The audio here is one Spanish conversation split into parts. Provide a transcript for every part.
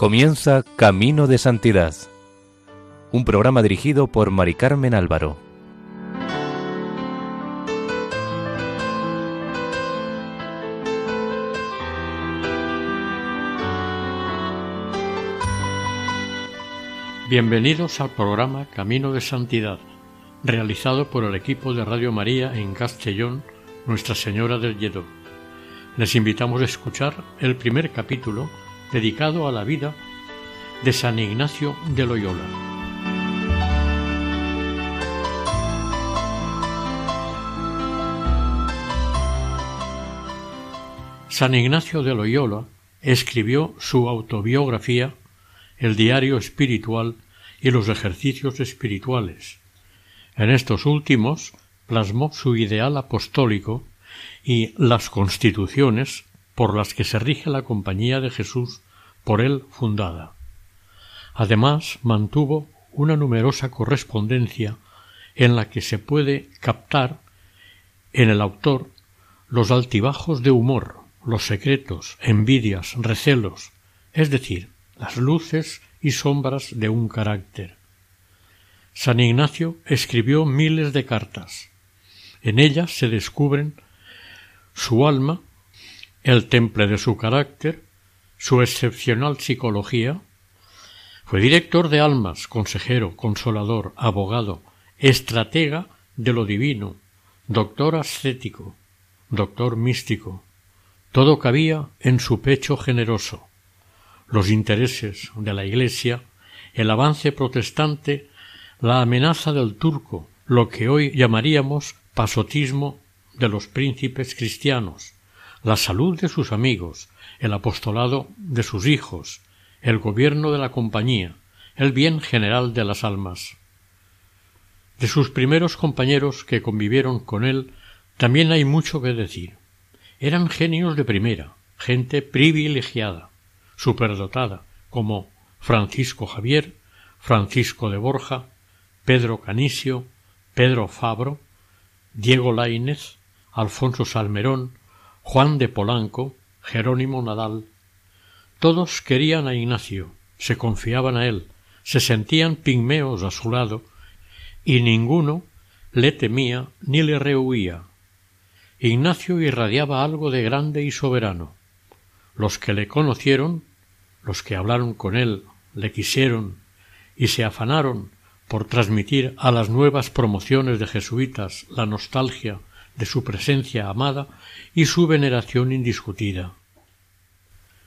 Comienza Camino de Santidad, un programa dirigido por Mari Carmen Álvaro. Bienvenidos al programa Camino de Santidad, realizado por el equipo de Radio María en Castellón, Nuestra Señora del Lledó. Les invitamos a escuchar el primer capítulo dedicado a la vida de San Ignacio de Loyola. San Ignacio de Loyola escribió su autobiografía, el diario espiritual y los ejercicios espirituales. En estos últimos plasmó su ideal apostólico y las constituciones por las que se rige la Compañía de Jesús por él fundada. Además, mantuvo una numerosa correspondencia en la que se puede captar en el autor los altibajos de humor, los secretos, envidias, recelos, es decir, las luces y sombras de un carácter. San Ignacio escribió miles de cartas. En ellas se descubren su alma el temple de su carácter, su excepcional psicología. Fue director de almas, consejero, consolador, abogado, estratega de lo divino, doctor ascético, doctor místico. Todo cabía en su pecho generoso. Los intereses de la Iglesia, el avance protestante, la amenaza del turco, lo que hoy llamaríamos pasotismo de los príncipes cristianos, la salud de sus amigos, el apostolado de sus hijos, el gobierno de la compañía, el bien general de las almas. De sus primeros compañeros que convivieron con él también hay mucho que decir. Eran genios de primera, gente privilegiada, superdotada, como Francisco Javier, Francisco de Borja, Pedro Canisio, Pedro Fabro, Diego Laínez, Alfonso Salmerón, Juan de Polanco, Jerónimo Nadal. Todos querían a Ignacio, se confiaban a él, se sentían pigmeos a su lado, y ninguno le temía ni le rehuía. Ignacio irradiaba algo de grande y soberano. Los que le conocieron, los que hablaron con él, le quisieron y se afanaron por transmitir a las nuevas promociones de jesuitas la nostalgia de su presencia amada y su veneración indiscutida.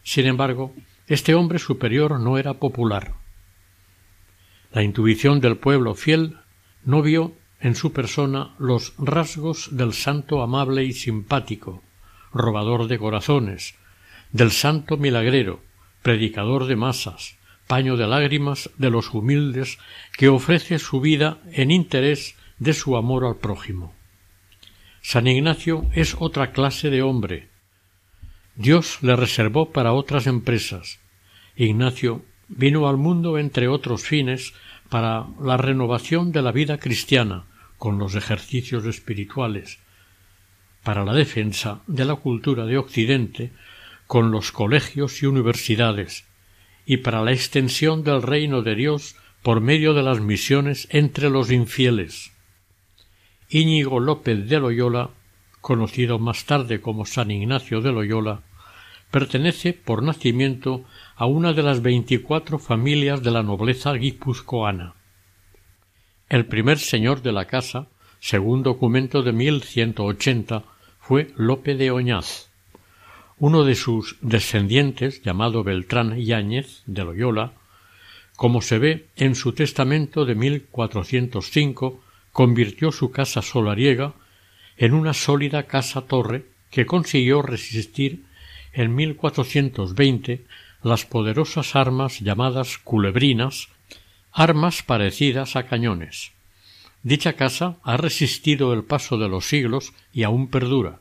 Sin embargo, este hombre superior no era popular. La intuición del pueblo fiel no vio en su persona los rasgos del santo amable y simpático, robador de corazones, del santo milagrero, predicador de masas, paño de lágrimas de los humildes que ofrece su vida en interés de su amor al prójimo. San Ignacio es otra clase de hombre. Dios le reservó para otras empresas. Ignacio vino al mundo entre otros fines para la renovación de la vida cristiana con los ejercicios espirituales, para la defensa de la cultura de Occidente con los colegios y universidades, y para la extensión del reino de Dios por medio de las misiones entre los infieles. Íñigo López de Loyola, conocido más tarde como San Ignacio de Loyola, pertenece por nacimiento a una de las veinticuatro familias de la nobleza guipuzcoana. El primer señor de la casa, según documento de 1180, fue Lope de Oñaz. Uno de sus descendientes, llamado Beltrán Yáñez de Loyola, como se ve en su testamento de 1405, convirtió su casa solariega en una sólida casa-torre que consiguió resistir en 1420 las poderosas armas llamadas culebrinas, armas parecidas a cañones. Dicha casa ha resistido el paso de los siglos y aún perdura.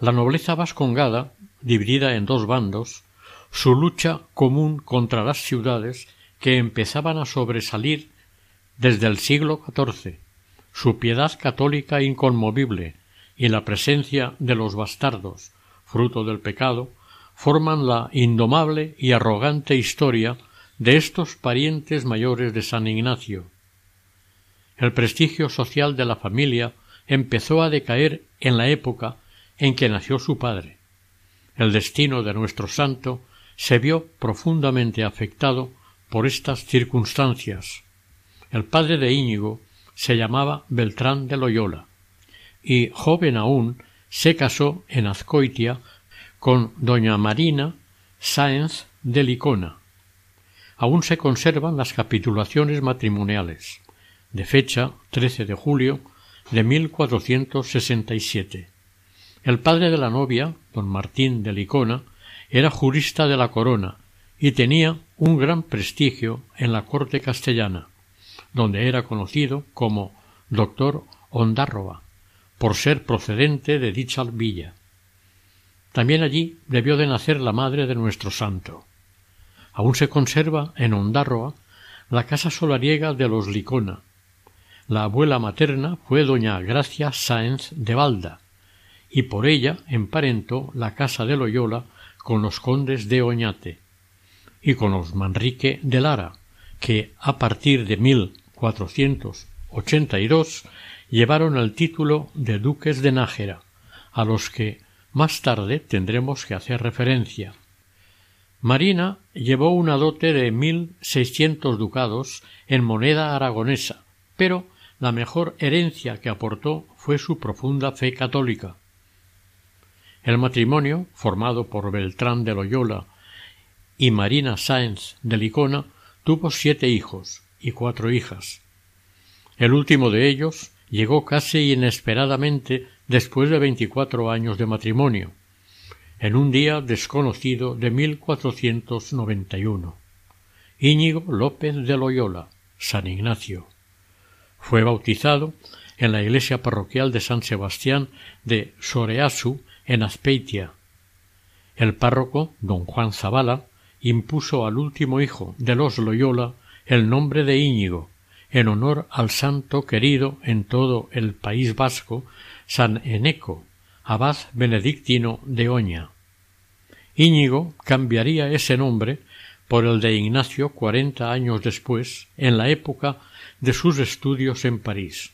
La nobleza vascongada, dividida en dos bandos, su lucha común contra las ciudades que empezaban a sobresalir desde el siglo XIV, su piedad católica inconmovible y la presencia de los bastardos, fruto del pecado, forman la indomable y arrogante historia de estos parientes mayores de San Ignacio. El prestigio social de la familia empezó a decaer en la época en que nació su padre. El destino de nuestro santo se vio profundamente afectado por estas circunstancias. El padre de Íñigo se llamaba Beltrán de Loyola, y joven aún se casó en Azcoitia con doña Marina Sáenz de Licona. Aún se conservan las capitulaciones matrimoniales, de fecha 13 de julio de 1467. El padre de la novia, don Martín de Licona, era jurista de la corona y tenía un gran prestigio en la corte castellana, donde era conocido como doctor Ondárroba, por ser procedente de dicha villa. También allí debió de nacer la madre de nuestro santo. Aún se conserva en Ondárroa la casa solariega de los Licona. La abuela materna fue doña Gracia Sáenz de Valda, y por ella emparentó la casa de Loyola con los condes de Oñate y con los Manrique de Lara, que a partir de 1482 llevaron el título de duques de Nájera, a los que más tarde tendremos que hacer referencia. Marina llevó una dote de mil seiscientos ducados en moneda aragonesa, pero la mejor herencia que aportó fue su profunda fe católica. El matrimonio, formado por Beltrán de Loyola y Marina Sáenz de Licona, tuvo siete hijos y cuatro hijas. El último de ellos llegó casi inesperadamente después de veinticuatro años de matrimonio, en un día desconocido de 1491. Íñigo López de Loyola, San Ignacio. Fue bautizado en la iglesia parroquial de San Sebastián de Soreasu en Aspeitia. El párroco, don Juan Zavala, impuso al último hijo de los Loyola el nombre de Íñigo, en honor al santo querido en todo el País Vasco, San Eneco, abad benedictino de Oña. Íñigo cambiaría ese nombre por el de Ignacio cuarenta años después, en la época de sus estudios en París.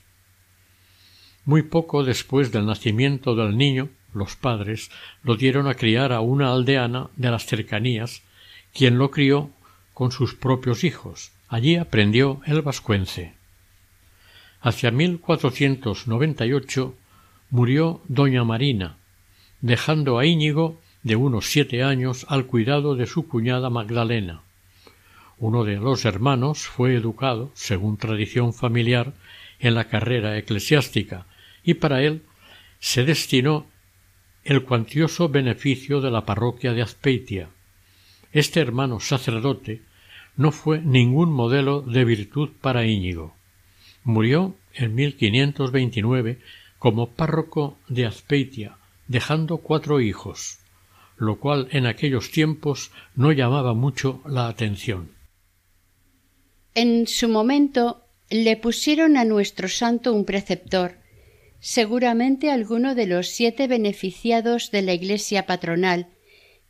Muy poco después del nacimiento del niño, los padres lo dieron a criar a una aldeana de las cercanías, quien lo crió con sus propios hijos. Allí aprendió el vascuence. Hacia 1498 murió doña Marina, dejando a Íñigo de unos siete años al cuidado de su cuñada Magdalena. Uno de los hermanos fue educado, según tradición familiar, en la carrera eclesiástica, y para él se destinó el cuantioso beneficio de la parroquia de Azpeitia. Este hermano sacerdote no fue ningún modelo de virtud para Íñigo. Murió en 1529 como párroco de Azpeitia, dejando cuatro hijos, lo cual en aquellos tiempos no llamaba mucho la atención. En su momento le pusieron a nuestro santo un preceptor, seguramente alguno de los siete beneficiados de la Iglesia patronal,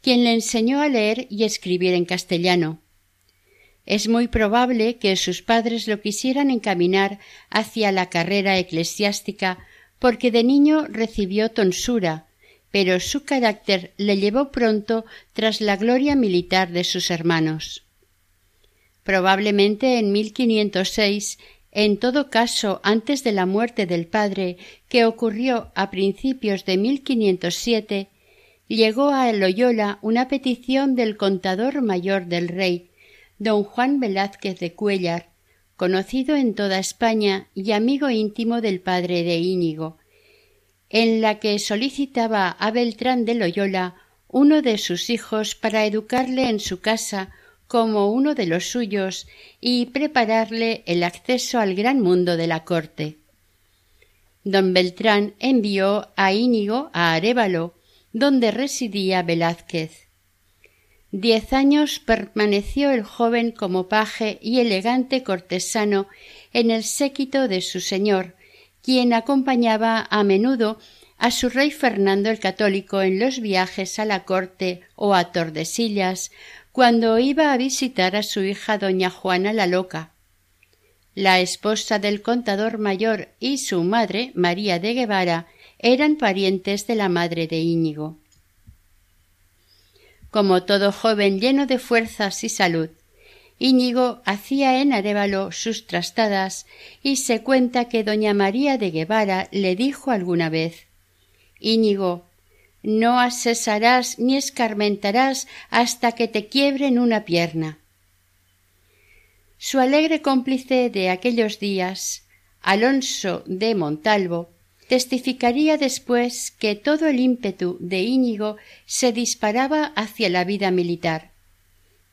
quien le enseñó a leer y escribir en castellano. Es muy probable que sus padres lo quisieran encaminar hacia la carrera eclesiástica porque de niño recibió tonsura, pero su carácter le llevó pronto tras la gloria militar de sus hermanos. Probablemente en 1506 en todo caso, antes de la muerte del padre, que ocurrió a principios de 1507, llegó a Loyola una petición del contador mayor del rey, don Juan Velázquez de Cuellar, conocido en toda España y amigo íntimo del padre de Íñigo, en la que solicitaba a Beltrán de Loyola uno de sus hijos para educarle en su casa como uno de los suyos y prepararle el acceso al gran mundo de la corte. Don Beltrán envió a Íñigo a Arévalo, donde residía Velázquez. Diez años permaneció el joven como paje y elegante cortesano en el séquito de su señor, quien acompañaba a menudo a su rey Fernando el Católico en los viajes a la corte o a Tordesillas cuando iba a visitar a su hija doña Juana la Loca. La esposa del contador mayor y su madre, María de Guevara, eran parientes de la madre de Íñigo. Como todo joven lleno de fuerzas y salud, Íñigo hacía en Arévalo sus trastadas y se cuenta que doña María de Guevara le dijo alguna vez Íñigo, no asesarás ni escarmentarás hasta que te quiebren una pierna. Su alegre cómplice de aquellos días, Alonso de Montalvo, testificaría después que todo el ímpetu de Íñigo se disparaba hacia la vida militar.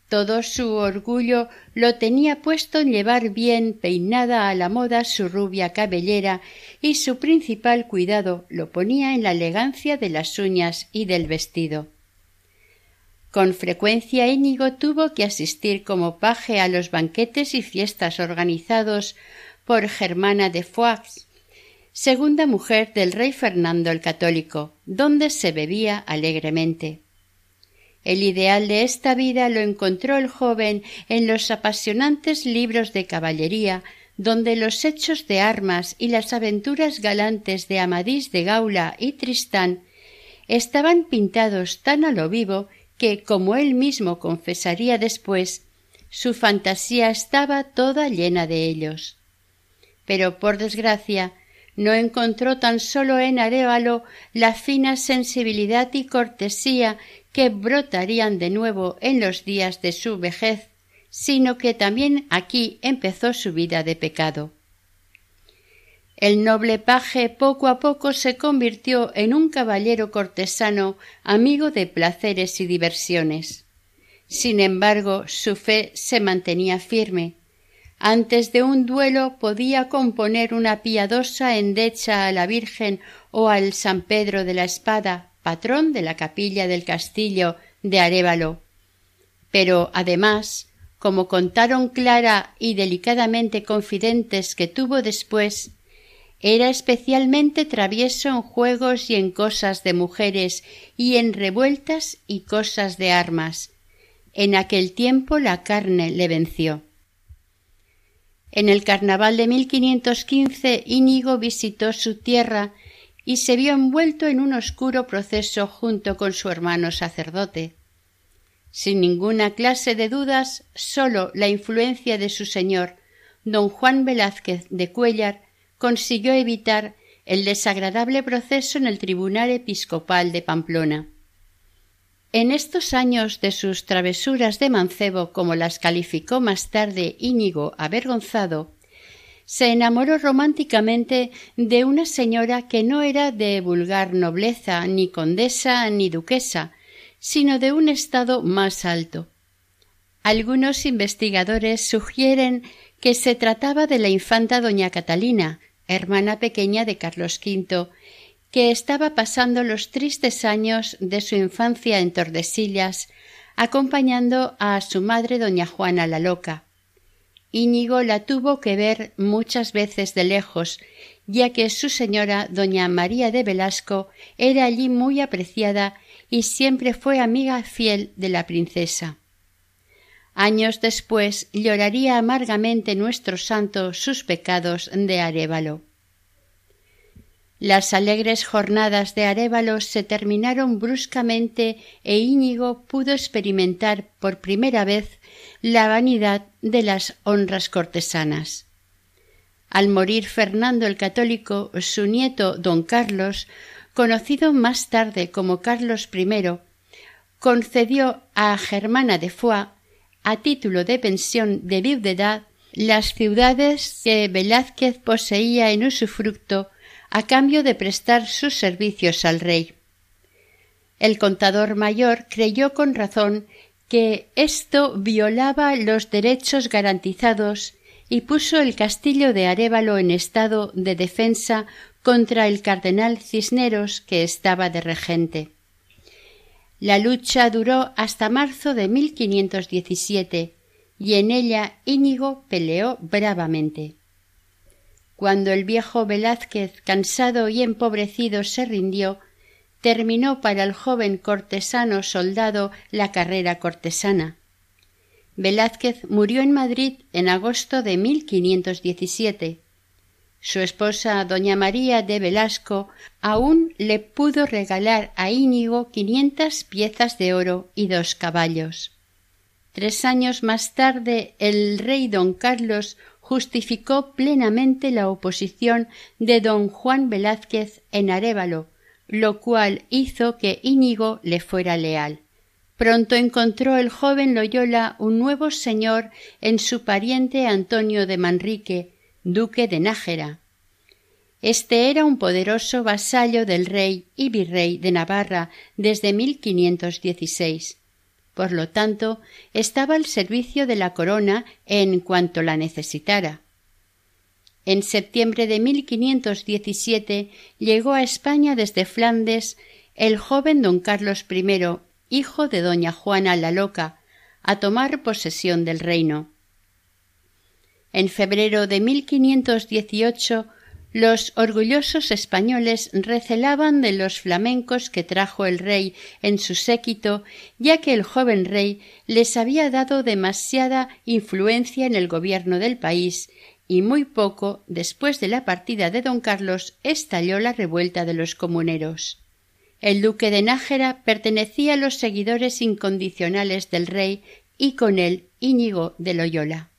Todo su orgullo lo tenía puesto en llevar bien peinada a la moda su rubia cabellera y su principal cuidado lo ponía en la elegancia de las uñas y del vestido. Con frecuencia Íñigo tuvo que asistir como paje a los banquetes y fiestas organizados por Germana de Foix, segunda mujer del rey Fernando el Católico, donde se bebía alegremente. El ideal de esta vida lo encontró el joven en los apasionantes libros de caballería, donde los hechos de armas y las aventuras galantes de Amadís de Gaula y Tristán estaban pintados tan a lo vivo que, como él mismo confesaría después, su fantasía estaba toda llena de ellos. Pero, por desgracia, no encontró tan solo en Arévalo la fina sensibilidad y cortesía que brotarían de nuevo en los días de su vejez, sino que también aquí empezó su vida de pecado. El noble paje poco a poco se convirtió en un caballero cortesano, amigo de placeres y diversiones. Sin embargo, su fe se mantenía firme, antes de un duelo podía componer una piadosa endecha a la Virgen o al San Pedro de la Espada, patrón de la capilla del castillo de Arévalo. Pero además, como contaron clara y delicadamente confidentes que tuvo después, era especialmente travieso en juegos y en cosas de mujeres y en revueltas y cosas de armas. En aquel tiempo la carne le venció. En el carnaval de 1515 Íñigo visitó su tierra y se vio envuelto en un oscuro proceso junto con su hermano sacerdote. Sin ninguna clase de dudas, sólo la influencia de su señor, don Juan Velázquez de Cuellar, consiguió evitar el desagradable proceso en el Tribunal Episcopal de Pamplona. En estos años de sus travesuras de mancebo, como las calificó más tarde Íñigo avergonzado, se enamoró románticamente de una señora que no era de vulgar nobleza, ni condesa, ni duquesa, sino de un estado más alto. Algunos investigadores sugieren que se trataba de la infanta doña Catalina, hermana pequeña de Carlos V, que estaba pasando los tristes años de su infancia en Tordesillas, acompañando a su madre doña Juana la Loca. Íñigo la tuvo que ver muchas veces de lejos, ya que su señora doña María de Velasco era allí muy apreciada y siempre fue amiga fiel de la princesa. Años después lloraría amargamente nuestro santo sus pecados de Arévalo. Las alegres jornadas de Arévalo se terminaron bruscamente e Íñigo pudo experimentar por primera vez la vanidad de las honras cortesanas. Al morir Fernando el Católico, su nieto don Carlos, conocido más tarde como Carlos I, concedió a Germana de Foix, a título de pensión de viudedad, las ciudades que Velázquez poseía en usufructo a cambio de prestar sus servicios al rey. El contador mayor creyó con razón que esto violaba los derechos garantizados y puso el castillo de Arévalo en estado de defensa contra el cardenal Cisneros que estaba de regente. La lucha duró hasta marzo de 1517 y en ella Íñigo peleó bravamente. Cuando el viejo Velázquez, cansado y empobrecido, se rindió, terminó para el joven cortesano soldado la carrera cortesana. Velázquez murió en Madrid en agosto de 1517. Su esposa, doña María de Velasco, aún le pudo regalar a Íñigo quinientas piezas de oro y dos caballos. Tres años más tarde el rey don Carlos justificó plenamente la oposición de don Juan Velázquez en Arévalo, lo cual hizo que Íñigo le fuera leal. Pronto encontró el joven Loyola un nuevo señor en su pariente Antonio de Manrique, duque de Nájera. Este era un poderoso vasallo del rey y virrey de Navarra desde 1516. Por lo tanto, estaba al servicio de la corona en cuanto la necesitara. En septiembre de 1517 llegó a España desde Flandes el joven don Carlos I, hijo de doña Juana la Loca, a tomar posesión del reino. En febrero de 1518 los orgullosos españoles recelaban de los flamencos que trajo el rey en su séquito, ya que el joven rey les había dado demasiada influencia en el gobierno del país, y muy poco después de la partida de don Carlos estalló la revuelta de los comuneros. El duque de Nájera pertenecía a los seguidores incondicionales del rey y con él Íñigo de Loyola.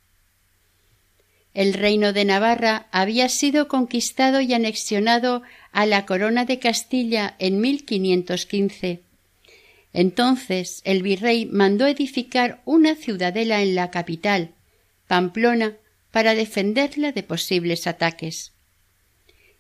El reino de Navarra había sido conquistado y anexionado a la corona de Castilla en 1515. Entonces el virrey mandó edificar una ciudadela en la capital, Pamplona, para defenderla de posibles ataques.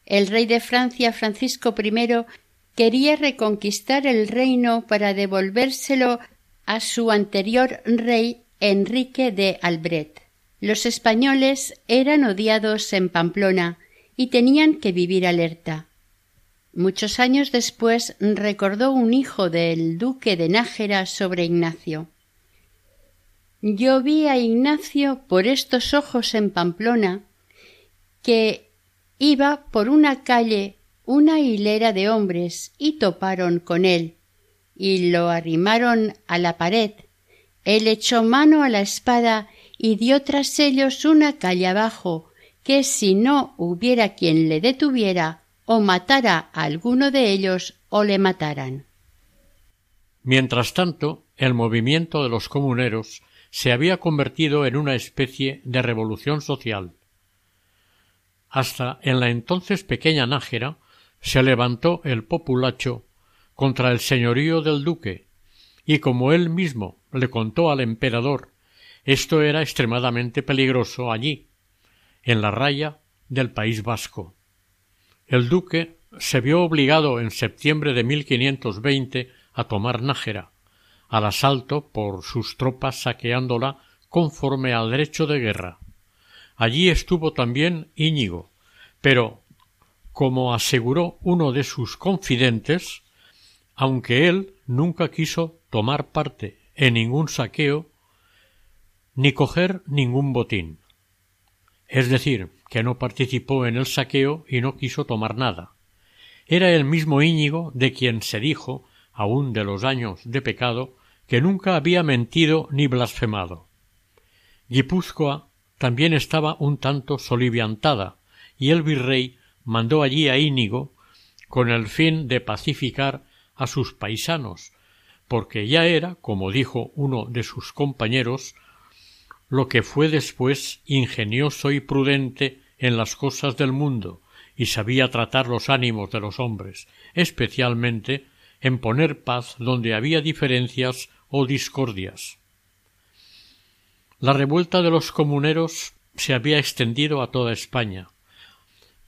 El rey de Francia Francisco I quería reconquistar el reino para devolvérselo a su anterior rey Enrique de Albret. Los españoles eran odiados en Pamplona y tenían que vivir alerta. Muchos años después recordó un hijo del duque de Nájera sobre Ignacio. Yo vi a Ignacio por estos ojos en Pamplona, que iba por una calle una hilera de hombres y toparon con él, y lo arrimaron a la pared. Él echó mano a la espada y dio tras ellos una calle abajo, que si no hubiera quien le detuviera, o matara a alguno de ellos o le mataran. Mientras tanto, el movimiento de los comuneros se había convertido en una especie de revolución social. Hasta en la entonces pequeña Nájera se levantó el populacho contra el señorío del duque, y como él mismo le contó al emperador esto era extremadamente peligroso allí, en la raya del País Vasco. El duque se vio obligado en septiembre de 1520 a tomar Nájera, al asalto por sus tropas saqueándola conforme al derecho de guerra. Allí estuvo también Íñigo, pero, como aseguró uno de sus confidentes, aunque él nunca quiso tomar parte en ningún saqueo, ni coger ningún botín. Es decir, que no participó en el saqueo y no quiso tomar nada. Era el mismo Íñigo de quien se dijo, aun de los años de pecado, que nunca había mentido ni blasfemado. Guipúzcoa también estaba un tanto soliviantada, y el virrey mandó allí a Íñigo con el fin de pacificar a sus paisanos, porque ya era, como dijo uno de sus compañeros, lo que fue después ingenioso y prudente en las cosas del mundo y sabía tratar los ánimos de los hombres, especialmente en poner paz donde había diferencias o discordias. La revuelta de los comuneros se había extendido a toda España.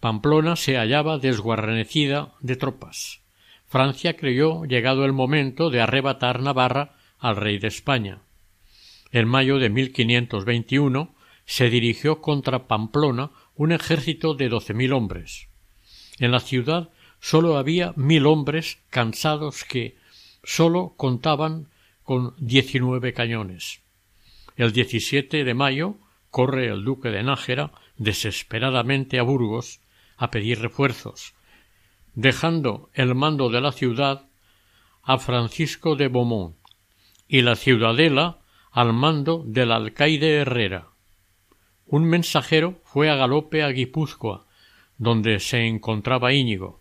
Pamplona se hallaba desguarnecida de tropas. Francia creyó llegado el momento de arrebatar Navarra al rey de España. En mayo de 1521 se dirigió contra Pamplona un ejército de doce mil hombres. En la ciudad sólo había mil hombres cansados que sólo contaban con diecinueve cañones. El 17 de mayo corre el duque de Nájera desesperadamente a Burgos a pedir refuerzos, dejando el mando de la ciudad a Francisco de Beaumont y la ciudadela al mando del alcaide Herrera. Un mensajero fue a galope a Guipúzcoa, donde se encontraba Íñigo,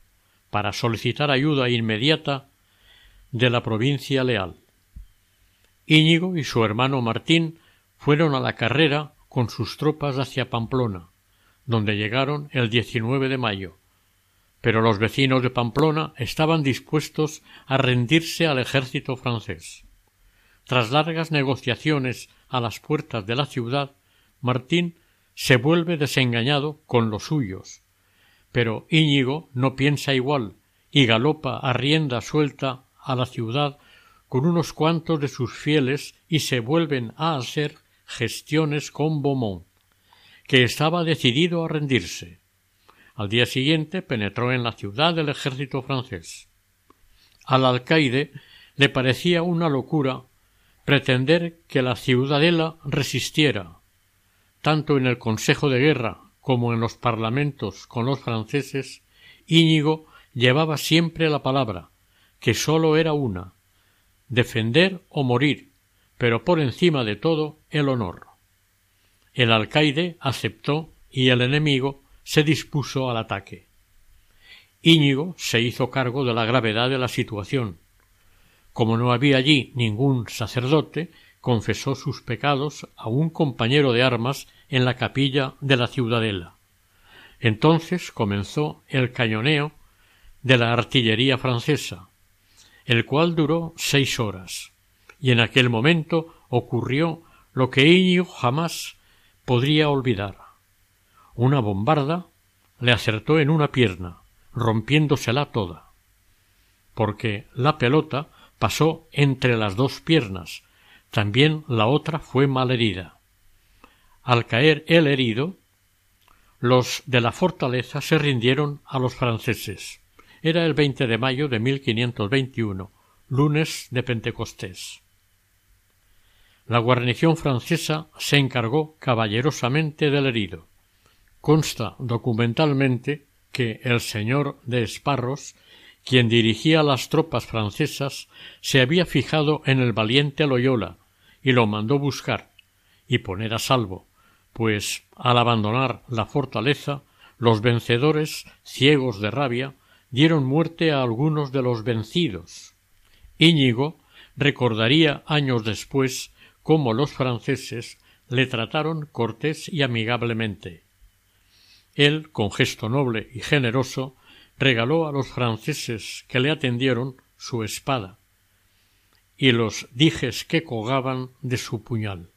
para solicitar ayuda inmediata de la provincia leal. Íñigo y su hermano Martín fueron a la carrera con sus tropas hacia Pamplona, donde llegaron el 19 de mayo. Pero los vecinos de Pamplona estaban dispuestos a rendirse al ejército francés. Tras largas negociaciones a las puertas de la ciudad, Martín se vuelve desengañado con los suyos. Pero Íñigo no piensa igual y galopa a rienda suelta a la ciudad con unos cuantos de sus fieles y se vuelven a hacer gestiones con Beaumont, que estaba decidido a rendirse. Al día siguiente penetró en la ciudad el ejército francés. Al alcaide le parecía una locura pretender que la ciudadela resistiera, tanto en el Consejo de Guerra como en los parlamentos con los franceses, Íñigo llevaba siempre la palabra, que sólo era una, defender o morir, pero por encima de todo el honor. El alcaide aceptó y el enemigo se dispuso al ataque. Íñigo se hizo cargo de la gravedad de la situación. Como no había allí ningún sacerdote, confesó sus pecados a un compañero de armas en la capilla de la ciudadela. Entonces comenzó el cañoneo de la artillería francesa, el cual duró seis horas, y en aquel momento ocurrió lo que Íñigo jamás podría olvidar. Una bombarda le acertó en una pierna, rompiéndosela toda, porque la pelota pasó entre las dos piernas, también la otra fue mal herida. Al caer el herido, los de la fortaleza se rindieron a los franceses. Era el 20 de mayo de 1521, lunes de Pentecostés. La guarnición francesa se encargó caballerosamente del herido. Consta documentalmente que el señor de Esparros, quien dirigía las tropas francesas, se había fijado en el valiente Loyola y lo mandó buscar y poner a salvo, pues al abandonar la fortaleza los vencedores, ciegos de rabia, dieron muerte a algunos de los vencidos. Íñigo recordaría años después cómo los franceses le trataron cortés y amigablemente. Él, con gesto noble y generoso, regaló a los franceses que le atendieron su espada y los dijes que colgaban de su puñal.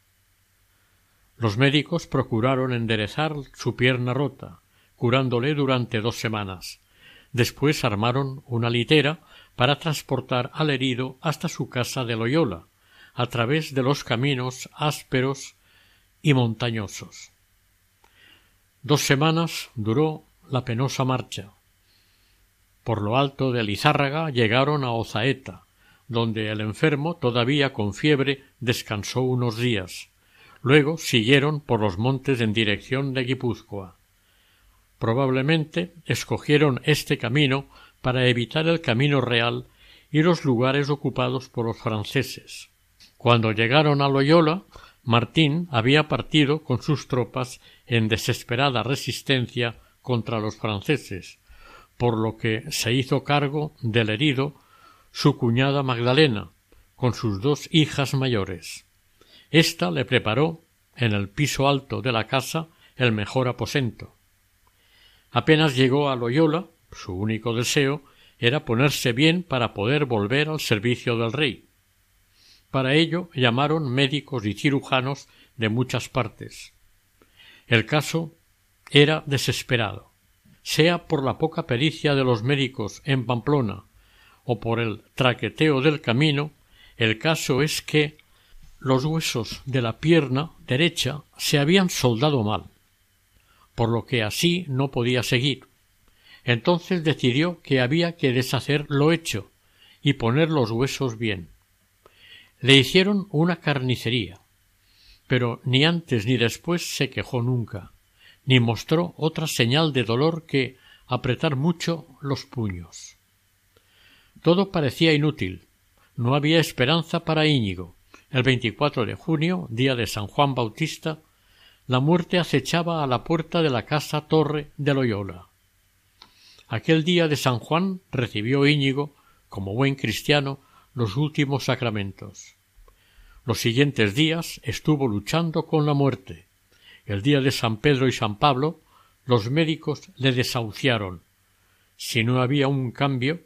Los médicos procuraron enderezar su pierna rota, curándole durante dos semanas, Después armaron una litera para transportar al herido hasta su casa de Loyola, a través de los caminos ásperos y montañosos. Dos semanas duró la penosa marcha. Por lo alto de Lizárraga llegaron a Ozaeta, donde el enfermo, todavía con fiebre, descansó unos días. Luego siguieron por los montes en dirección de Guipúzcoa. Probablemente escogieron este camino para evitar el camino real y los lugares ocupados por los franceses. Cuando llegaron a Loyola, Martín había partido con sus tropas en desesperada resistencia contra los franceses, por lo que se hizo cargo del herido su cuñada Magdalena, con sus dos hijas mayores. Esta le preparó, en el piso alto de la casa, el mejor aposento. Apenas llegó a Loyola, su único deseo era ponerse bien para poder volver al servicio del rey. Para ello llamaron médicos y cirujanos de muchas partes. El caso era desesperado. Sea por la poca pericia de los médicos en Pamplona o por el traqueteo del camino, el caso es que los huesos de la pierna derecha se habían soldado mal por lo que así no podía seguir. Entonces decidió que había que deshacer lo hecho y poner los huesos bien. Le hicieron una carnicería, pero ni antes ni después se quejó nunca, ni mostró otra señal de dolor que apretar mucho los puños. Todo parecía inútil. No había esperanza para Íñigo. El 24 de junio, día de San Juan Bautista, la muerte acechaba a la puerta de la casa torre de Loyola. Aquel día de San Juan recibió Íñigo, como buen cristiano, los últimos sacramentos. Los siguientes días estuvo luchando con la muerte. El día de San Pedro y San Pablo, los médicos le desahuciaron. Si no había un cambio,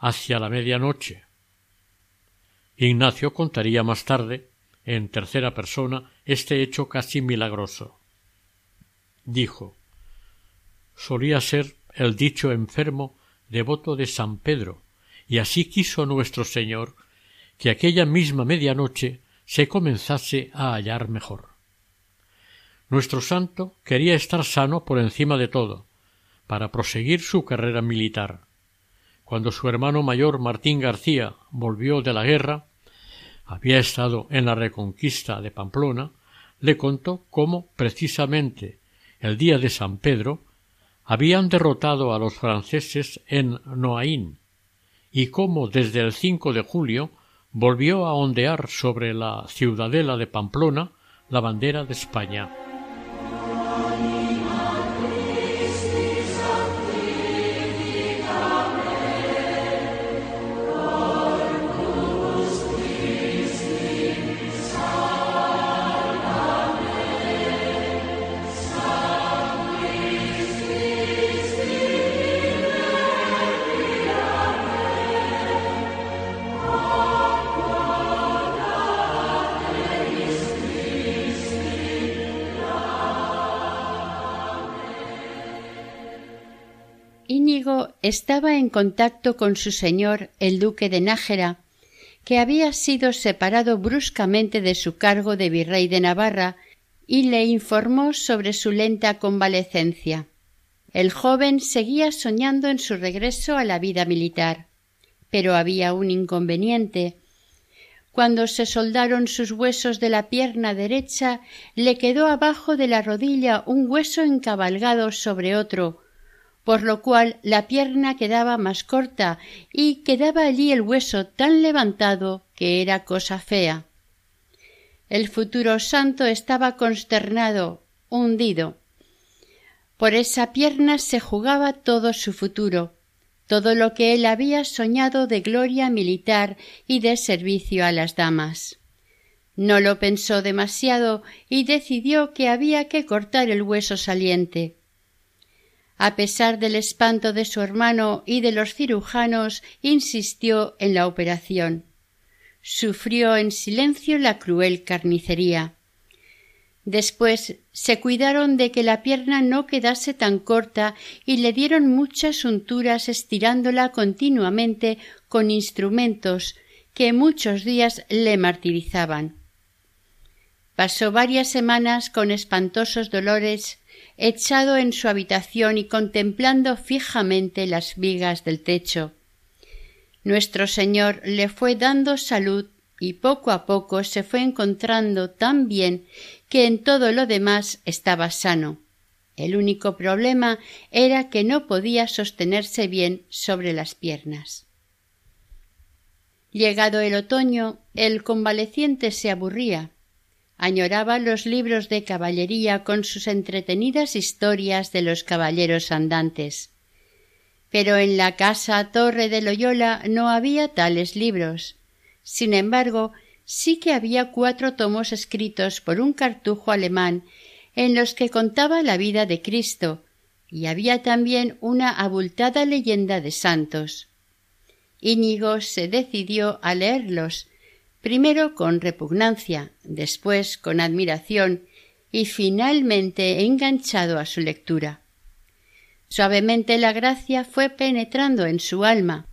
hacia la medianoche. Ignacio contaría más tarde, en tercera persona, este hecho casi milagroso. Dijo solía ser el dicho enfermo devoto de San Pedro, y así quiso nuestro Señor que aquella misma medianoche se comenzase a hallar mejor. Nuestro santo quería estar sano por encima de todo, para proseguir su carrera militar. Cuando su hermano mayor Martín García volvió de la guerra, había estado en la reconquista de Pamplona, le contó cómo precisamente el día de San Pedro habían derrotado a los franceses en Noaín y cómo desde el 5 de julio volvió a ondear sobre la ciudadela de Pamplona la bandera de España. Estaba en contacto con su señor el duque de Nájera, que había sido separado bruscamente de su cargo de virrey de Navarra y le informó sobre su lenta convalecencia. El joven seguía soñando en su regreso a la vida militar. Pero había un inconveniente. Cuando se soldaron sus huesos de la pierna derecha, le quedó abajo de la rodilla un hueso encabalgado sobre otro, por lo cual la pierna quedaba más corta y quedaba allí el hueso tan levantado que era cosa fea. El futuro santo estaba consternado, hundido. Por esa pierna se jugaba todo su futuro, todo lo que él había soñado de gloria militar y de servicio a las damas. No lo pensó demasiado y decidió que había que cortar el hueso saliente a pesar del espanto de su hermano y de los cirujanos, insistió en la operación. Sufrió en silencio la cruel carnicería. Después se cuidaron de que la pierna no quedase tan corta y le dieron muchas unturas estirándola continuamente con instrumentos que muchos días le martirizaban. Pasó varias semanas con espantosos dolores echado en su habitación y contemplando fijamente las vigas del techo. Nuestro Señor le fue dando salud y poco a poco se fue encontrando tan bien que en todo lo demás estaba sano. El único problema era que no podía sostenerse bien sobre las piernas. Llegado el otoño, el convaleciente se aburría añoraba los libros de caballería con sus entretenidas historias de los caballeros andantes. Pero en la casa Torre de Loyola no había tales libros. Sin embargo, sí que había cuatro tomos escritos por un cartujo alemán en los que contaba la vida de Cristo, y había también una abultada leyenda de santos. Íñigo se decidió a leerlos, primero con repugnancia, después con admiración y finalmente enganchado a su lectura. Suavemente la gracia fue penetrando en su alma.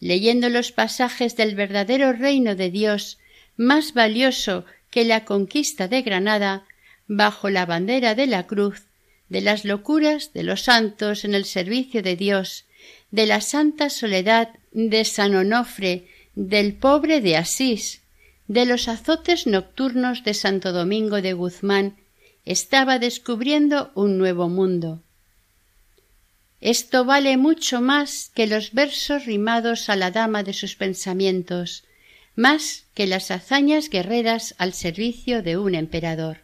Leyendo los pasajes del verdadero reino de Dios, más valioso que la conquista de Granada, bajo la bandera de la cruz, de las locuras de los santos en el servicio de Dios, de la santa soledad de San Onofre del pobre de Asís, de los azotes nocturnos de Santo Domingo de Guzmán, estaba descubriendo un nuevo mundo. Esto vale mucho más que los versos rimados a la dama de sus pensamientos, más que las hazañas guerreras al servicio de un emperador.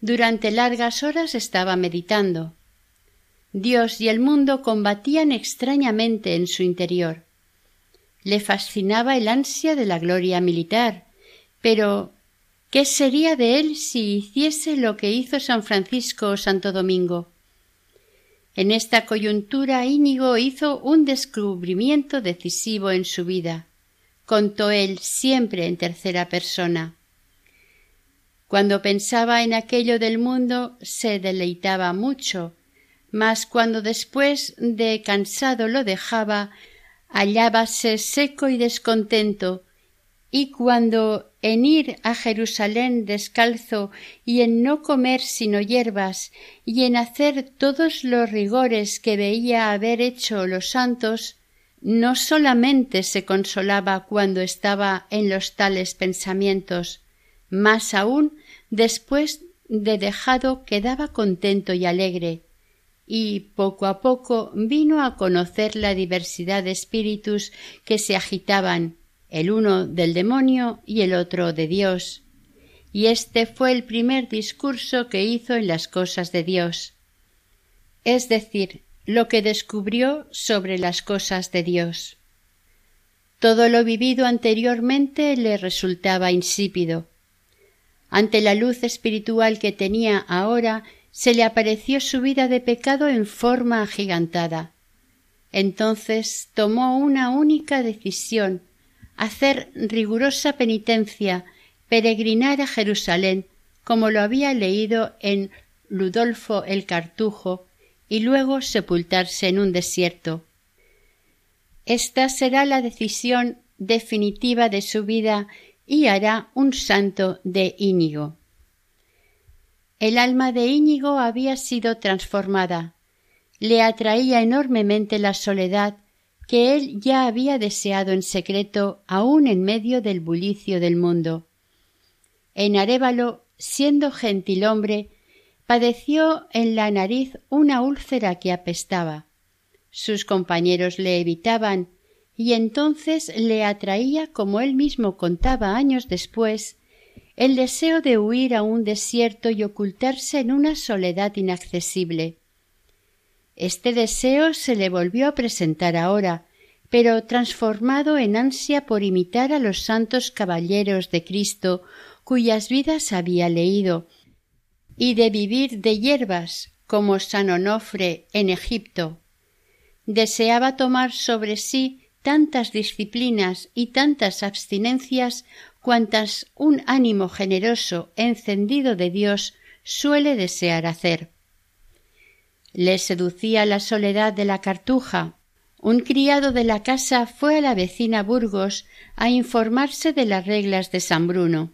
Durante largas horas estaba meditando. Dios y el mundo combatían extrañamente en su interior. Le fascinaba el ansia de la gloria militar, pero ¿qué sería de él si hiciese lo que hizo San Francisco o Santo Domingo? En esta coyuntura Íñigo hizo un descubrimiento decisivo en su vida. Contó él siempre en tercera persona. Cuando pensaba en aquello del mundo se deleitaba mucho, mas cuando después de cansado lo dejaba, hallábase seco y descontento, y cuando en ir a Jerusalén descalzo y en no comer sino hierbas y en hacer todos los rigores que veía haber hecho los santos, no solamente se consolaba cuando estaba en los tales pensamientos, más aún después de dejado quedaba contento y alegre, y poco a poco vino a conocer la diversidad de espíritus que se agitaban el uno del demonio y el otro de Dios. Y este fue el primer discurso que hizo en las cosas de Dios, es decir, lo que descubrió sobre las cosas de Dios. Todo lo vivido anteriormente le resultaba insípido. Ante la luz espiritual que tenía ahora, se le apareció su vida de pecado en forma agigantada. Entonces tomó una única decisión hacer rigurosa penitencia, peregrinar a Jerusalén, como lo había leído en Ludolfo el Cartujo, y luego sepultarse en un desierto. Esta será la decisión definitiva de su vida y hará un santo de Íñigo. El alma de Íñigo había sido transformada. Le atraía enormemente la soledad que él ya había deseado en secreto aun en medio del bullicio del mundo. En Arévalo, siendo gentilhombre, padeció en la nariz una úlcera que apestaba. Sus compañeros le evitaban, y entonces le atraía, como él mismo contaba años después, el deseo de huir a un desierto y ocultarse en una soledad inaccesible. Este deseo se le volvió a presentar ahora, pero transformado en ansia por imitar a los santos caballeros de Cristo cuyas vidas había leído, y de vivir de hierbas como San Onofre en Egipto. Deseaba tomar sobre sí tantas disciplinas y tantas abstinencias cuantas un ánimo generoso encendido de Dios suele desear hacer. Le seducía la soledad de la cartuja. Un criado de la casa fue a la vecina Burgos a informarse de las reglas de San Bruno.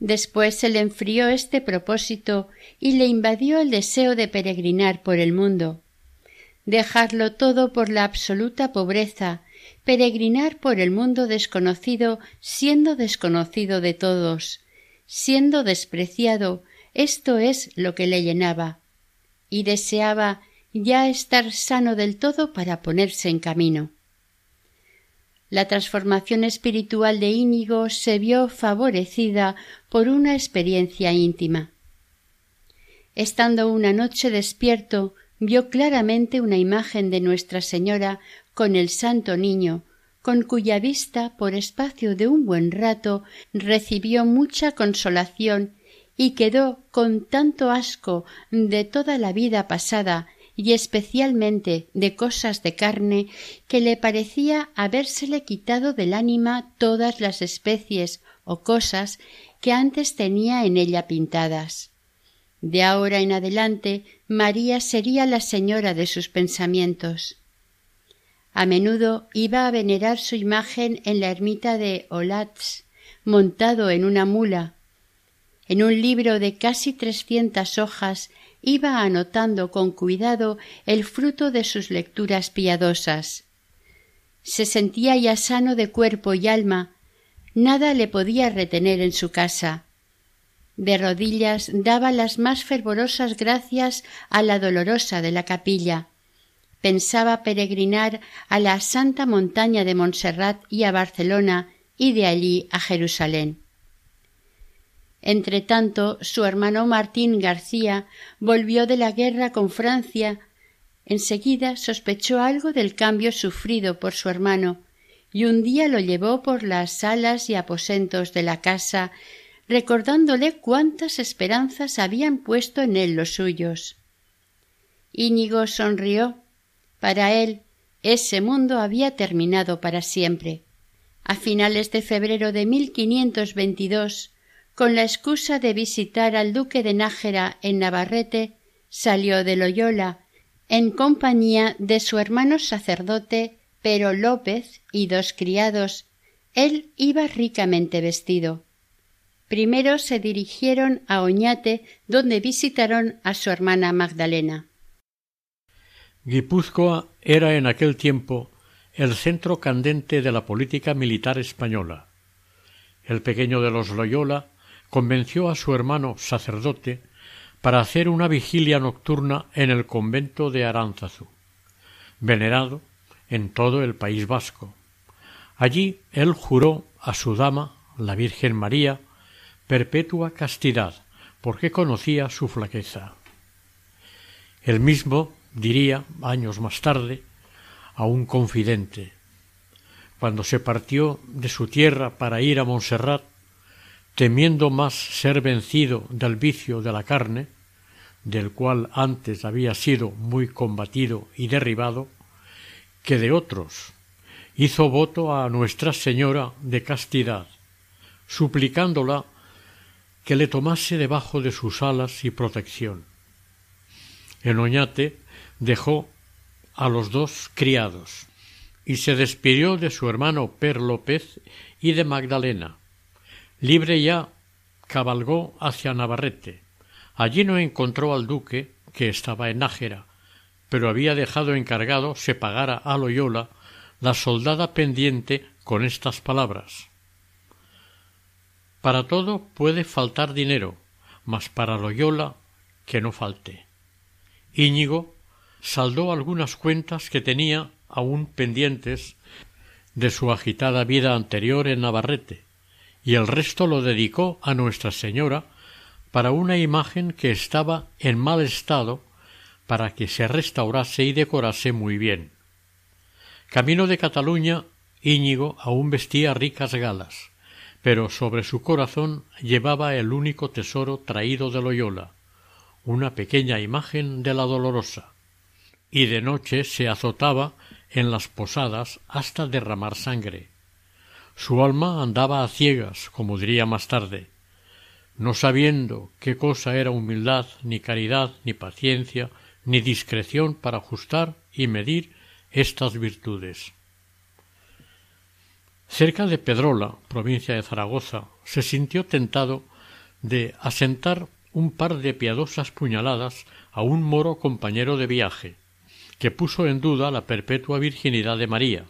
Después se le enfrió este propósito y le invadió el deseo de peregrinar por el mundo. Dejarlo todo por la absoluta pobreza, peregrinar por el mundo desconocido siendo desconocido de todos, siendo despreciado, esto es lo que le llenaba y deseaba ya estar sano del todo para ponerse en camino. La transformación espiritual de Íñigo se vio favorecida por una experiencia íntima. Estando una noche despierto, vio claramente una imagen de Nuestra Señora con el Santo Niño, con cuya vista, por espacio de un buen rato, recibió mucha consolación y quedó con tanto asco de toda la vida pasada y especialmente de cosas de carne que le parecía habérsele quitado del ánima todas las especies o cosas que antes tenía en ella pintadas. De ahora en adelante María sería la señora de sus pensamientos. A menudo iba a venerar su imagen en la ermita de Olatz, montado en una mula, en un libro de casi trescientas hojas iba anotando con cuidado el fruto de sus lecturas piadosas. Se sentía ya sano de cuerpo y alma, nada le podía retener en su casa. De rodillas daba las más fervorosas gracias a la dolorosa de la capilla. Pensaba peregrinar a la santa montaña de Montserrat y a Barcelona y de allí a Jerusalén. Entretanto, su hermano Martín García volvió de la guerra con Francia. Enseguida sospechó algo del cambio sufrido por su hermano, y un día lo llevó por las salas y aposentos de la casa, recordándole cuántas esperanzas habían puesto en él los suyos. Íñigo sonrió. Para él ese mundo había terminado para siempre. A finales de febrero de 1522, con la excusa de visitar al duque de Nájera en Navarrete, salió de Loyola en compañía de su hermano sacerdote Pero López y dos criados. Él iba ricamente vestido. Primero se dirigieron a Oñate, donde visitaron a su hermana Magdalena. Guipúzcoa era en aquel tiempo el centro candente de la política militar española. El pequeño de los Loyola convenció a su hermano sacerdote para hacer una vigilia nocturna en el convento de Aránzazu, venerado en todo el País Vasco. Allí él juró a su dama, la Virgen María, perpetua castidad, porque conocía su flaqueza. El mismo diría, años más tarde, a un confidente. Cuando se partió de su tierra para ir a Montserrat, temiendo más ser vencido del vicio de la carne, del cual antes había sido muy combatido y derribado, que de otros, hizo voto a Nuestra Señora de castidad, suplicándola que le tomase debajo de sus alas y protección. En Oñate dejó a los dos criados y se despidió de su hermano Per López y de Magdalena. Libre ya cabalgó hacia Navarrete. Allí no encontró al duque, que estaba en Nájera, pero había dejado encargado se pagara a Loyola la soldada pendiente con estas palabras Para todo puede faltar dinero, mas para Loyola que no falte. Íñigo saldó algunas cuentas que tenía aún pendientes de su agitada vida anterior en Navarrete, y el resto lo dedicó a Nuestra Señora para una imagen que estaba en mal estado para que se restaurase y decorase muy bien. Camino de Cataluña, Íñigo aún vestía ricas galas, pero sobre su corazón llevaba el único tesoro traído de Loyola, una pequeña imagen de la Dolorosa, y de noche se azotaba en las posadas hasta derramar sangre. Su alma andaba a ciegas, como diría más tarde, no sabiendo qué cosa era humildad, ni caridad, ni paciencia, ni discreción para ajustar y medir estas virtudes. Cerca de Pedrola, provincia de Zaragoza, se sintió tentado de asentar un par de piadosas puñaladas a un moro compañero de viaje, que puso en duda la perpetua virginidad de María.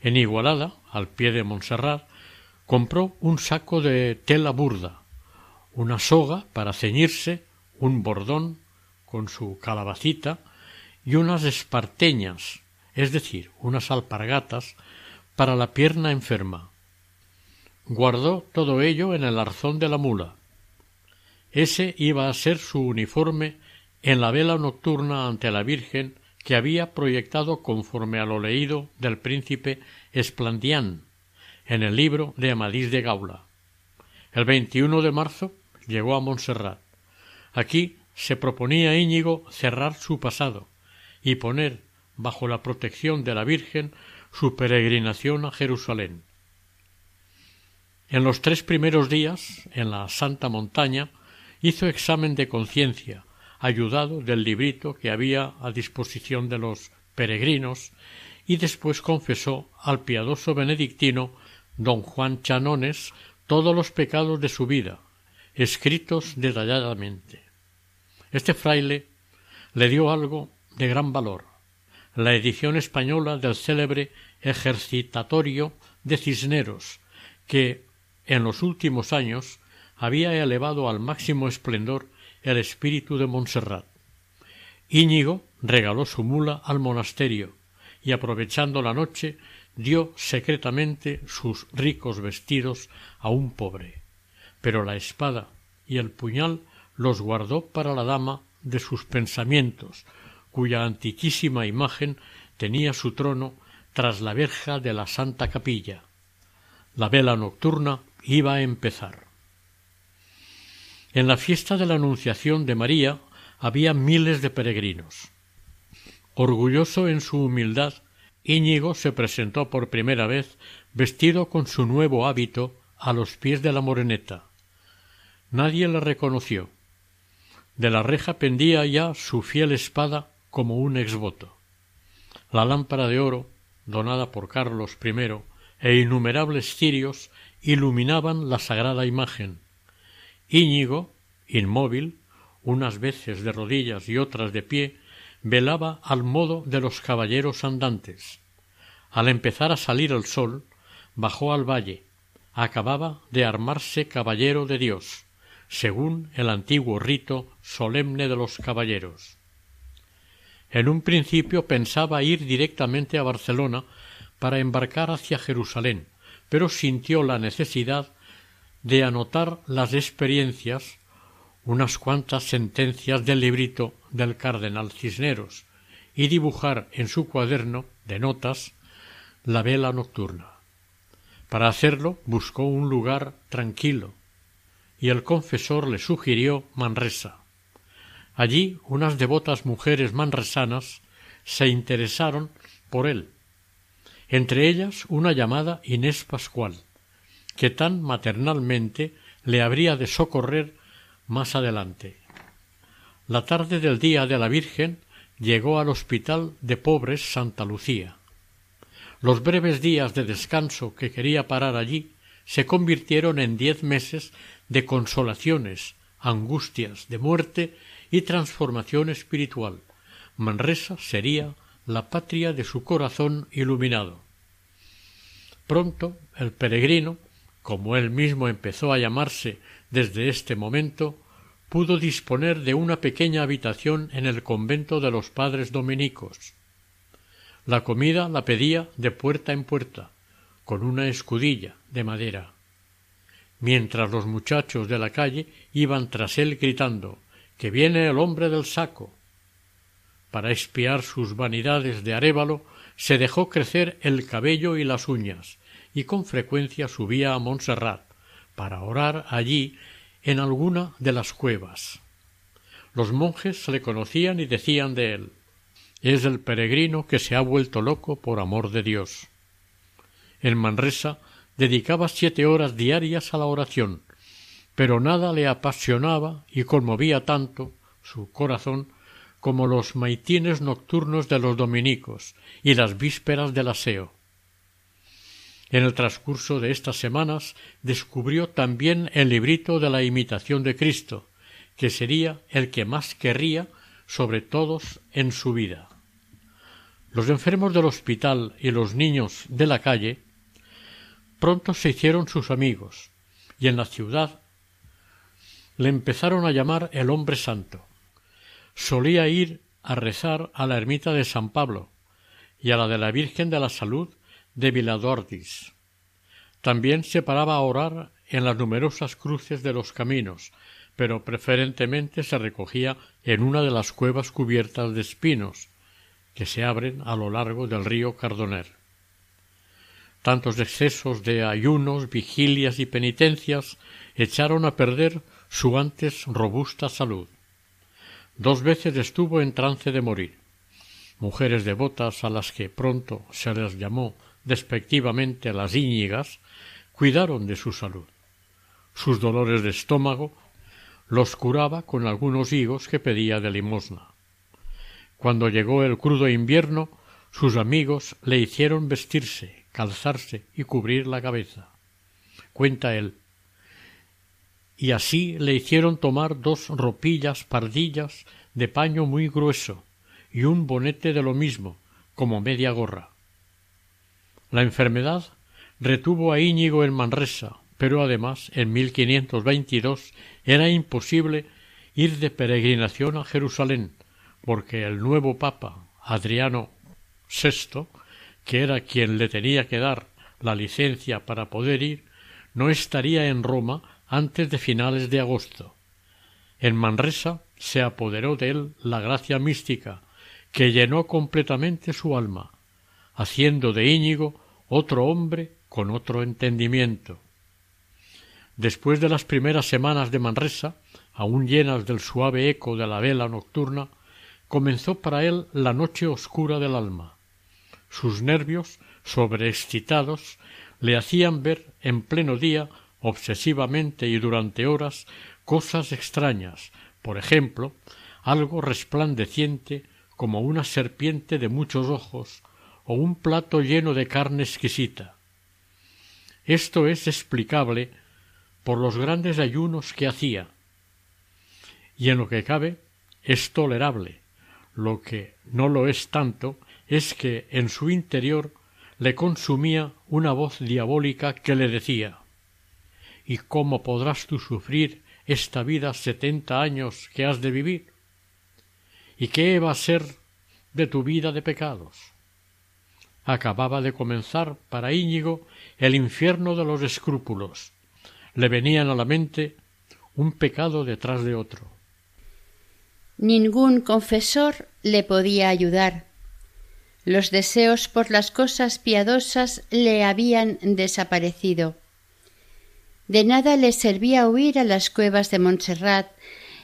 En Igualada, al pie de Montserrat, compró un saco de tela burda, una soga para ceñirse, un bordón con su calabacita y unas esparteñas, es decir, unas alpargatas para la pierna enferma. Guardó todo ello en el arzón de la mula. Ese iba a ser su uniforme en la vela nocturna ante la Virgen que había proyectado conforme a lo leído del príncipe Esplandián en el libro de Amadís de Gaula. El 21 de marzo llegó a Montserrat. Aquí se proponía Íñigo cerrar su pasado y poner bajo la protección de la Virgen su peregrinación a Jerusalén. En los tres primeros días, en la Santa Montaña, hizo examen de conciencia, ayudado del librito que había a disposición de los peregrinos, y después confesó al piadoso benedictino don Juan Chanones todos los pecados de su vida, escritos detalladamente. Este fraile le dio algo de gran valor, la edición española del célebre Ejercitatorio de Cisneros, que en los últimos años había elevado al máximo esplendor el espíritu de Montserrat. Íñigo regaló su mula al monasterio y aprovechando la noche dio secretamente sus ricos vestidos a un pobre, pero la espada y el puñal los guardó para la dama de sus pensamientos, cuya antiquísima imagen tenía su trono tras la verja de la Santa Capilla. La vela nocturna iba a empezar. En la fiesta de la Anunciación de María había miles de peregrinos. Orgulloso en su humildad, Íñigo se presentó por primera vez vestido con su nuevo hábito a los pies de la moreneta. Nadie le reconoció. De la reja pendía ya su fiel espada como un exvoto. La lámpara de oro, donada por Carlos I, e innumerables cirios iluminaban la sagrada imagen. Íñigo, inmóvil, unas veces de rodillas y otras de pie, velaba al modo de los caballeros andantes. Al empezar a salir el sol, bajó al valle, acababa de armarse caballero de Dios, según el antiguo rito solemne de los caballeros. En un principio pensaba ir directamente a Barcelona para embarcar hacia Jerusalén, pero sintió la necesidad de anotar las experiencias, unas cuantas sentencias del librito del cardenal Cisneros, y dibujar en su cuaderno de notas la vela nocturna. Para hacerlo buscó un lugar tranquilo, y el confesor le sugirió Manresa. Allí unas devotas mujeres manresanas se interesaron por él, entre ellas una llamada Inés Pascual, que tan maternalmente le habría de socorrer más adelante. La tarde del día de la Virgen llegó al Hospital de Pobres Santa Lucía. Los breves días de descanso que quería parar allí se convirtieron en diez meses de consolaciones, angustias, de muerte y transformación espiritual. Manresa sería la patria de su corazón iluminado. Pronto el peregrino, como él mismo empezó a llamarse desde este momento, pudo disponer de una pequeña habitación en el convento de los padres dominicos. La comida la pedía de puerta en puerta, con una escudilla de madera, mientras los muchachos de la calle iban tras él gritando que viene el hombre del saco. Para espiar sus vanidades de arévalo, se dejó crecer el cabello y las uñas, y con frecuencia subía a Montserrat, para orar allí en alguna de las cuevas. Los monjes le conocían y decían de él es el peregrino que se ha vuelto loco por amor de Dios. En Manresa dedicaba siete horas diarias a la oración, pero nada le apasionaba y conmovía tanto su corazón como los maitines nocturnos de los dominicos y las vísperas del aseo. En el transcurso de estas semanas descubrió también el librito de la imitación de Cristo, que sería el que más querría sobre todos en su vida. Los enfermos del hospital y los niños de la calle pronto se hicieron sus amigos, y en la ciudad le empezaron a llamar el hombre santo. Solía ir a rezar a la ermita de San Pablo y a la de la Virgen de la Salud de Viladordis. También se paraba a orar en las numerosas cruces de los caminos, pero preferentemente se recogía en una de las cuevas cubiertas de espinos que se abren a lo largo del río Cardoner. Tantos excesos de ayunos, vigilias y penitencias echaron a perder su antes robusta salud. Dos veces estuvo en trance de morir. Mujeres devotas a las que pronto se les llamó despectivamente las íñigas, cuidaron de su salud. Sus dolores de estómago los curaba con algunos higos que pedía de limosna. Cuando llegó el crudo invierno, sus amigos le hicieron vestirse, calzarse y cubrir la cabeza. Cuenta él y así le hicieron tomar dos ropillas pardillas de paño muy grueso y un bonete de lo mismo, como media gorra. La enfermedad retuvo a Íñigo en Manresa, pero además en 1522 era imposible ir de peregrinación a Jerusalén, porque el nuevo papa, Adriano VI, que era quien le tenía que dar la licencia para poder ir, no estaría en Roma antes de finales de agosto. En Manresa se apoderó de él la gracia mística, que llenó completamente su alma, haciendo de Íñigo otro hombre con otro entendimiento. Después de las primeras semanas de Manresa, aún llenas del suave eco de la vela nocturna, comenzó para él la noche oscura del alma. Sus nervios, sobreexcitados, le hacían ver en pleno día, obsesivamente y durante horas, cosas extrañas, por ejemplo, algo resplandeciente como una serpiente de muchos ojos o un plato lleno de carne exquisita. Esto es explicable por los grandes ayunos que hacía, y en lo que cabe es tolerable. Lo que no lo es tanto es que en su interior le consumía una voz diabólica que le decía ¿Y cómo podrás tú sufrir esta vida setenta años que has de vivir? ¿Y qué va a ser de tu vida de pecados? Acababa de comenzar para Íñigo el infierno de los escrúpulos. Le venían a la mente un pecado detrás de otro. Ningún confesor le podía ayudar. Los deseos por las cosas piadosas le habían desaparecido. De nada le servía huir a las cuevas de Montserrat,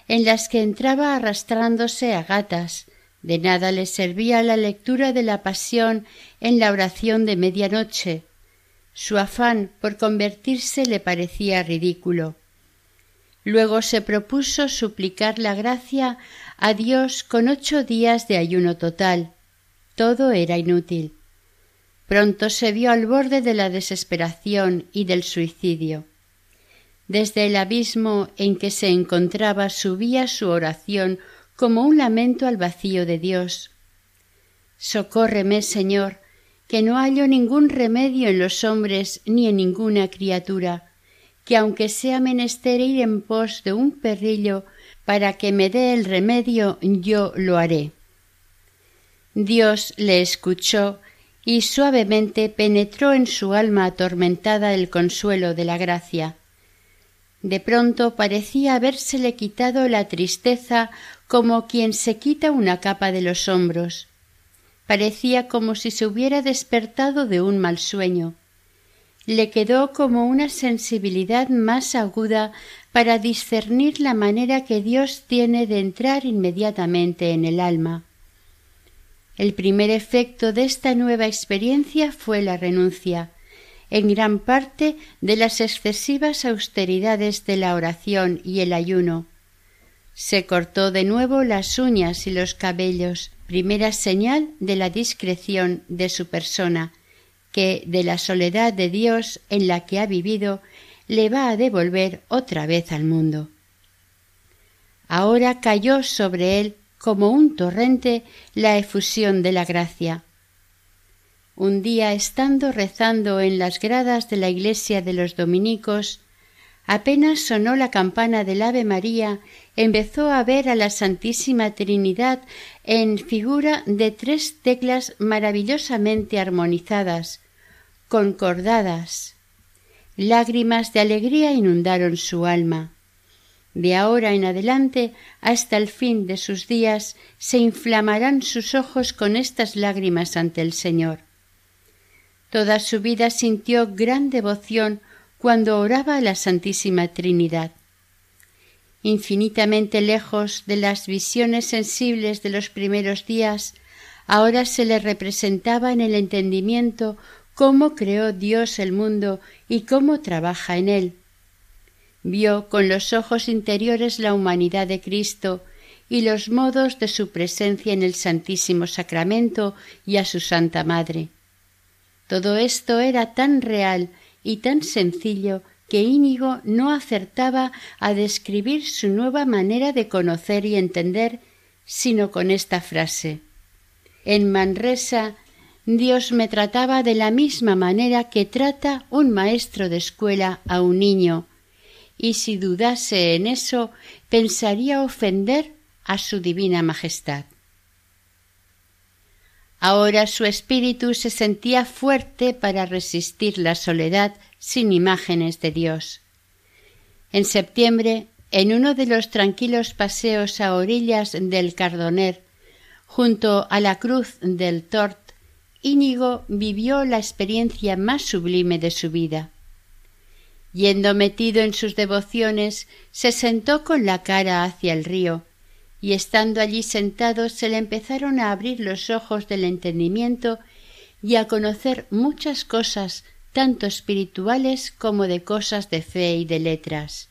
en las que entraba arrastrándose a gatas, de nada le servía la lectura de la pasión en la oración de medianoche. Su afán por convertirse le parecía ridículo. Luego se propuso suplicar la gracia a Dios con ocho días de ayuno total. Todo era inútil. Pronto se vio al borde de la desesperación y del suicidio. Desde el abismo en que se encontraba subía su oración como un lamento al vacío de Dios. Socórreme, Señor, que no hallo ningún remedio en los hombres ni en ninguna criatura, que aunque sea menester ir en pos de un perrillo para que me dé el remedio, yo lo haré. Dios le escuchó y suavemente penetró en su alma atormentada el consuelo de la gracia. De pronto parecía habérsele quitado la tristeza como quien se quita una capa de los hombros. Parecía como si se hubiera despertado de un mal sueño. Le quedó como una sensibilidad más aguda para discernir la manera que Dios tiene de entrar inmediatamente en el alma. El primer efecto de esta nueva experiencia fue la renuncia, en gran parte de las excesivas austeridades de la oración y el ayuno. Se cortó de nuevo las uñas y los cabellos, primera señal de la discreción de su persona, que de la soledad de Dios en la que ha vivido le va a devolver otra vez al mundo. Ahora cayó sobre él como un torrente la efusión de la gracia. Un día, estando rezando en las gradas de la iglesia de los dominicos, apenas sonó la campana del Ave María, empezó a ver a la Santísima Trinidad en figura de tres teclas maravillosamente armonizadas, concordadas. Lágrimas de alegría inundaron su alma. De ahora en adelante hasta el fin de sus días se inflamarán sus ojos con estas lágrimas ante el Señor. Toda su vida sintió gran devoción cuando oraba a la Santísima Trinidad. Infinitamente lejos de las visiones sensibles de los primeros días, ahora se le representaba en el entendimiento cómo creó Dios el mundo y cómo trabaja en él vio con los ojos interiores la humanidad de Cristo y los modos de su presencia en el Santísimo Sacramento y a su Santa Madre. Todo esto era tan real y tan sencillo que Íñigo no acertaba a describir su nueva manera de conocer y entender sino con esta frase En Manresa Dios me trataba de la misma manera que trata un maestro de escuela a un niño, y si dudase en eso pensaría ofender a su divina majestad. Ahora su espíritu se sentía fuerte para resistir la soledad sin imágenes de Dios. En septiembre, en uno de los tranquilos paseos a orillas del Cardoner, junto a la cruz del Tort, Íñigo vivió la experiencia más sublime de su vida. Yendo metido en sus devociones, se sentó con la cara hacia el río, y estando allí sentado se le empezaron a abrir los ojos del entendimiento y a conocer muchas cosas tanto espirituales como de cosas de fe y de letras,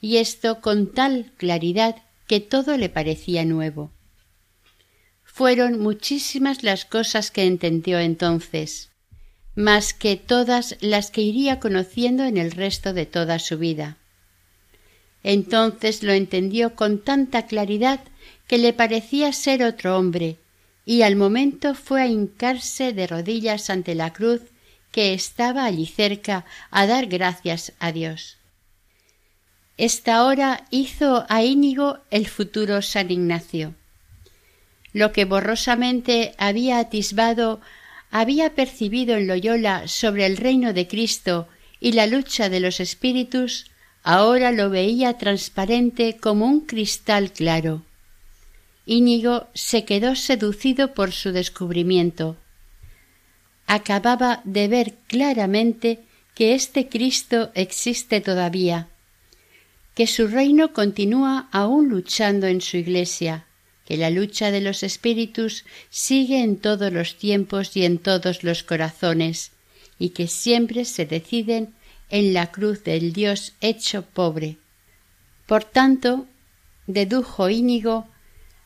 y esto con tal claridad que todo le parecía nuevo. Fueron muchísimas las cosas que entendió entonces, más que todas las que iría conociendo en el resto de toda su vida. Entonces lo entendió con tanta claridad que le parecía ser otro hombre, y al momento fue a hincarse de rodillas ante la cruz que estaba allí cerca a dar gracias a Dios. Esta hora hizo a Íñigo el futuro San Ignacio. Lo que borrosamente había atisbado había percibido en Loyola sobre el reino de Cristo y la lucha de los espíritus, ahora lo veía transparente como un cristal claro. Íñigo se quedó seducido por su descubrimiento acababa de ver claramente que este Cristo existe todavía, que su reino continúa aún luchando en su Iglesia, que la lucha de los espíritus sigue en todos los tiempos y en todos los corazones, y que siempre se deciden en la cruz del Dios hecho pobre. Por tanto, dedujo Íñigo,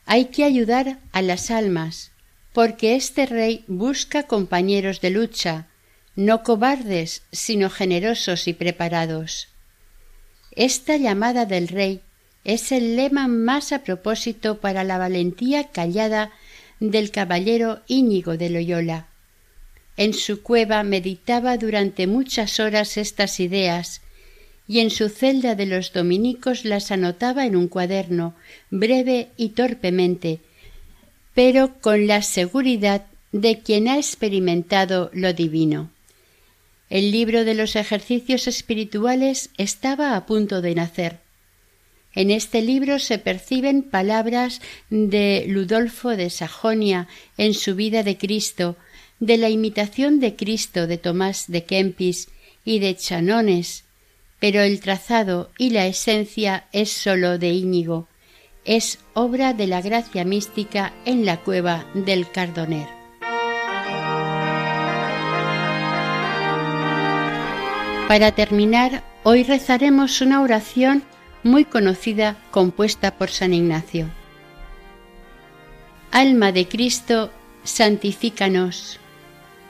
hay que ayudar a las almas, porque este rey busca compañeros de lucha, no cobardes, sino generosos y preparados. Esta llamada del rey es el lema más a propósito para la valentía callada del caballero Íñigo de Loyola. En su cueva meditaba durante muchas horas estas ideas, y en su celda de los dominicos las anotaba en un cuaderno, breve y torpemente, pero con la seguridad de quien ha experimentado lo divino. El libro de los ejercicios espirituales estaba a punto de nacer. En este libro se perciben palabras de Ludolfo de Sajonia en su vida de Cristo, de la imitación de Cristo de Tomás de Kempis y de Chanones, pero el trazado y la esencia es sólo de Íñigo, es obra de la gracia mística en la cueva del Cardoner. Para terminar, hoy rezaremos una oración muy conocida compuesta por San Ignacio. Alma de Cristo, santifícanos.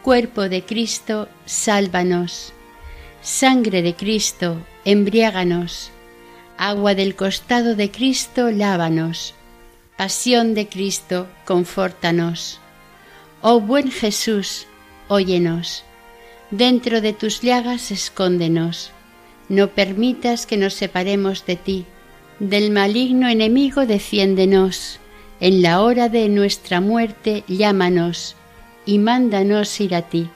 Cuerpo de Cristo, sálvanos. Sangre de Cristo, embriáganos Agua del costado de Cristo, lávanos. Pasión de Cristo, confórtanos. Oh buen Jesús, óyenos. Dentro de tus llagas escóndenos. No permitas que nos separemos de ti. Del maligno enemigo defiéndenos. En la hora de nuestra muerte llámanos y mándanos ir a ti,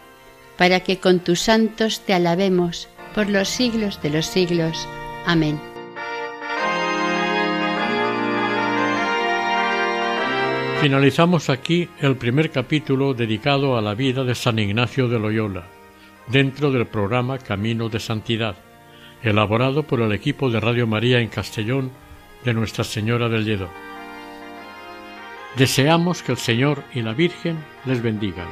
para que con tus santos te alabemos por los siglos de los siglos. Amén. Finalizamos aquí el primer capítulo dedicado a la vida de San Ignacio de Loyola, dentro del programa Camino de Santidad, elaborado por el equipo de Radio María en Castellón de Nuestra Señora del Lledó. Deseamos que el Señor y la Virgen les bendigan.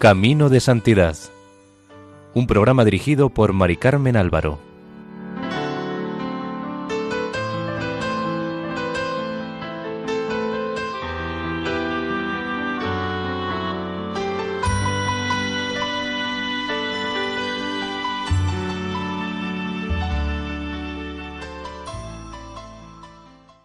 Camino de Santidad. Un programa dirigido por Mari Carmen Álvaro.